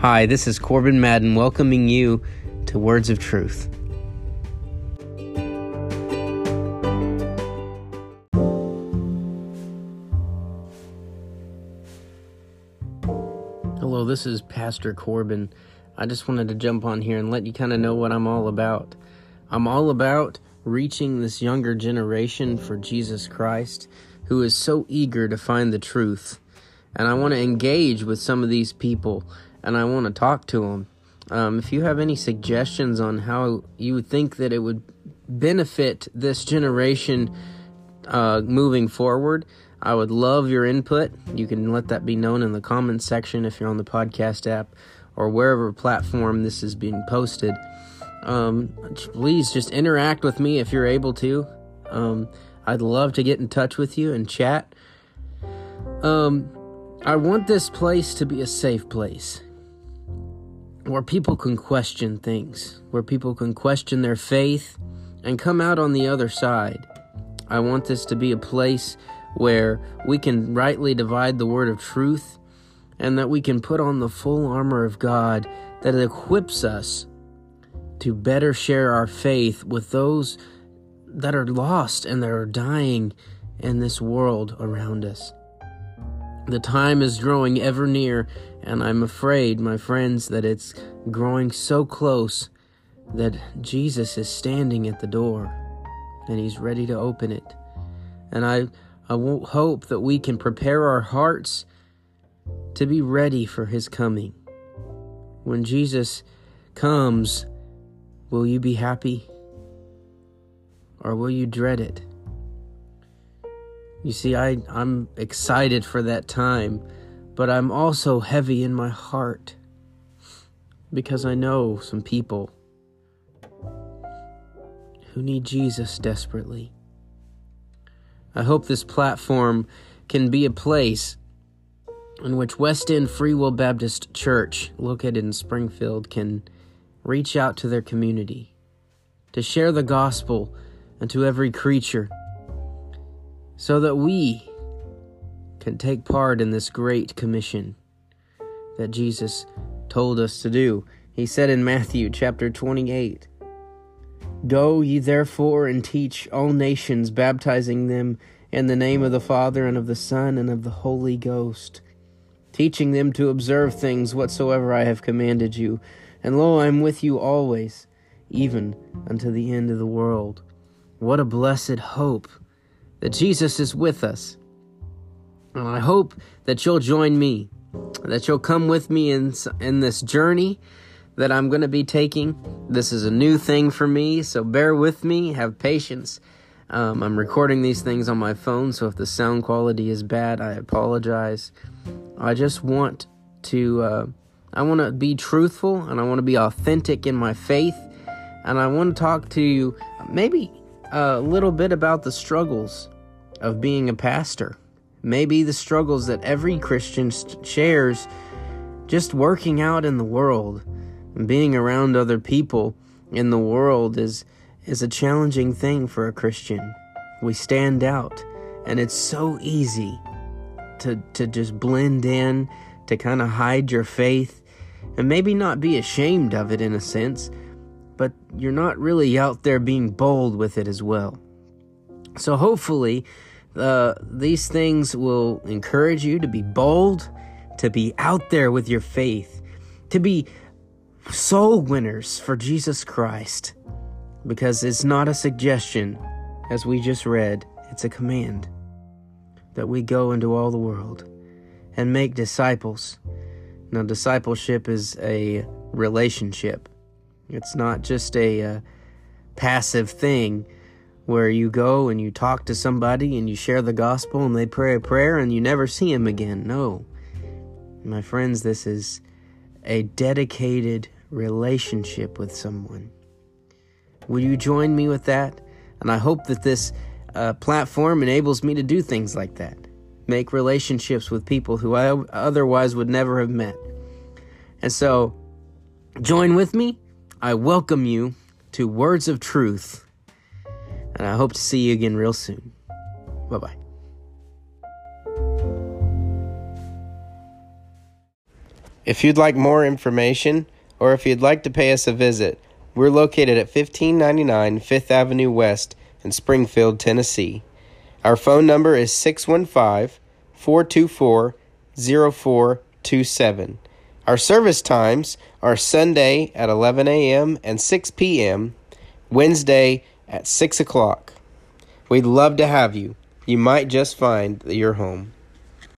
Hi, this is Corbin Madden welcoming you to Words of Truth. Hello, this is Pastor Corbin. I just wanted to jump on here and let you kind of know what I'm all about. I'm all about reaching this younger generation for Jesus Christ who is so eager to find the truth. And I want to engage with some of these people and I want to talk to them. Um, if you have any suggestions on how you would think that it would benefit this generation uh, moving forward, I would love your input. You can let that be known in the comments section if you're on the podcast app or wherever platform this is being posted. Um, please just interact with me if you're able to. Um, I'd love to get in touch with you and chat. Um, I want this place to be a safe place where people can question things, where people can question their faith and come out on the other side. I want this to be a place where we can rightly divide the word of truth and that we can put on the full armor of God that equips us to better share our faith with those that are lost and that are dying in this world around us. The time is growing ever near, and I'm afraid, my friends, that it's growing so close that Jesus is standing at the door and he's ready to open it. And I, I hope that we can prepare our hearts to be ready for his coming. When Jesus comes, will you be happy or will you dread it? You see, I, I'm excited for that time, but I'm also heavy in my heart because I know some people who need Jesus desperately. I hope this platform can be a place in which West End Free Will Baptist Church, located in Springfield, can reach out to their community to share the gospel and to every creature so that we can take part in this great commission that Jesus told us to do. He said in Matthew chapter 28 Go ye therefore and teach all nations, baptizing them in the name of the Father and of the Son and of the Holy Ghost, teaching them to observe things whatsoever I have commanded you. And lo, I am with you always, even unto the end of the world. What a blessed hope that Jesus is with us. And I hope that you'll join me, that you'll come with me in, in this journey that I'm going to be taking. This is a new thing for me, so bear with me, have patience. Um, I'm recording these things on my phone, so if the sound quality is bad, I apologize. I just want to, uh, I want to be truthful and I want to be authentic in my faith, and I want to talk to you maybe a little bit about the struggles of being a pastor. Maybe the struggles that every Christian shares just working out in the world and being around other people in the world is is a challenging thing for a Christian. We stand out and it's so easy to to just blend in, to kind of hide your faith and maybe not be ashamed of it in a sense, but you're not really out there being bold with it as well. So hopefully, uh, these things will encourage you to be bold, to be out there with your faith, to be soul winners for Jesus Christ. Because it's not a suggestion, as we just read, it's a command that we go into all the world and make disciples. Now, discipleship is a relationship. It's not just a uh, passive thing where you go and you talk to somebody and you share the gospel and they pray a prayer and you never see them again. No. My friends, this is a dedicated relationship with someone. Will you join me with that? And I hope that this uh, platform enables me to do things like that. Make relationships with people who I otherwise would never have met. And so, join with me I welcome you to Words of Truth, and I hope to see you again real soon. Bye bye. If you'd like more information, or if you'd like to pay us a visit, we're located at 1599 Fifth Avenue West in Springfield, Tennessee. Our phone number is 615 424 0427. Our service times are Sunday at 11 a.m. and 6 p.m., Wednesday at 6 o'clock. We'd love to have you. You might just find your home.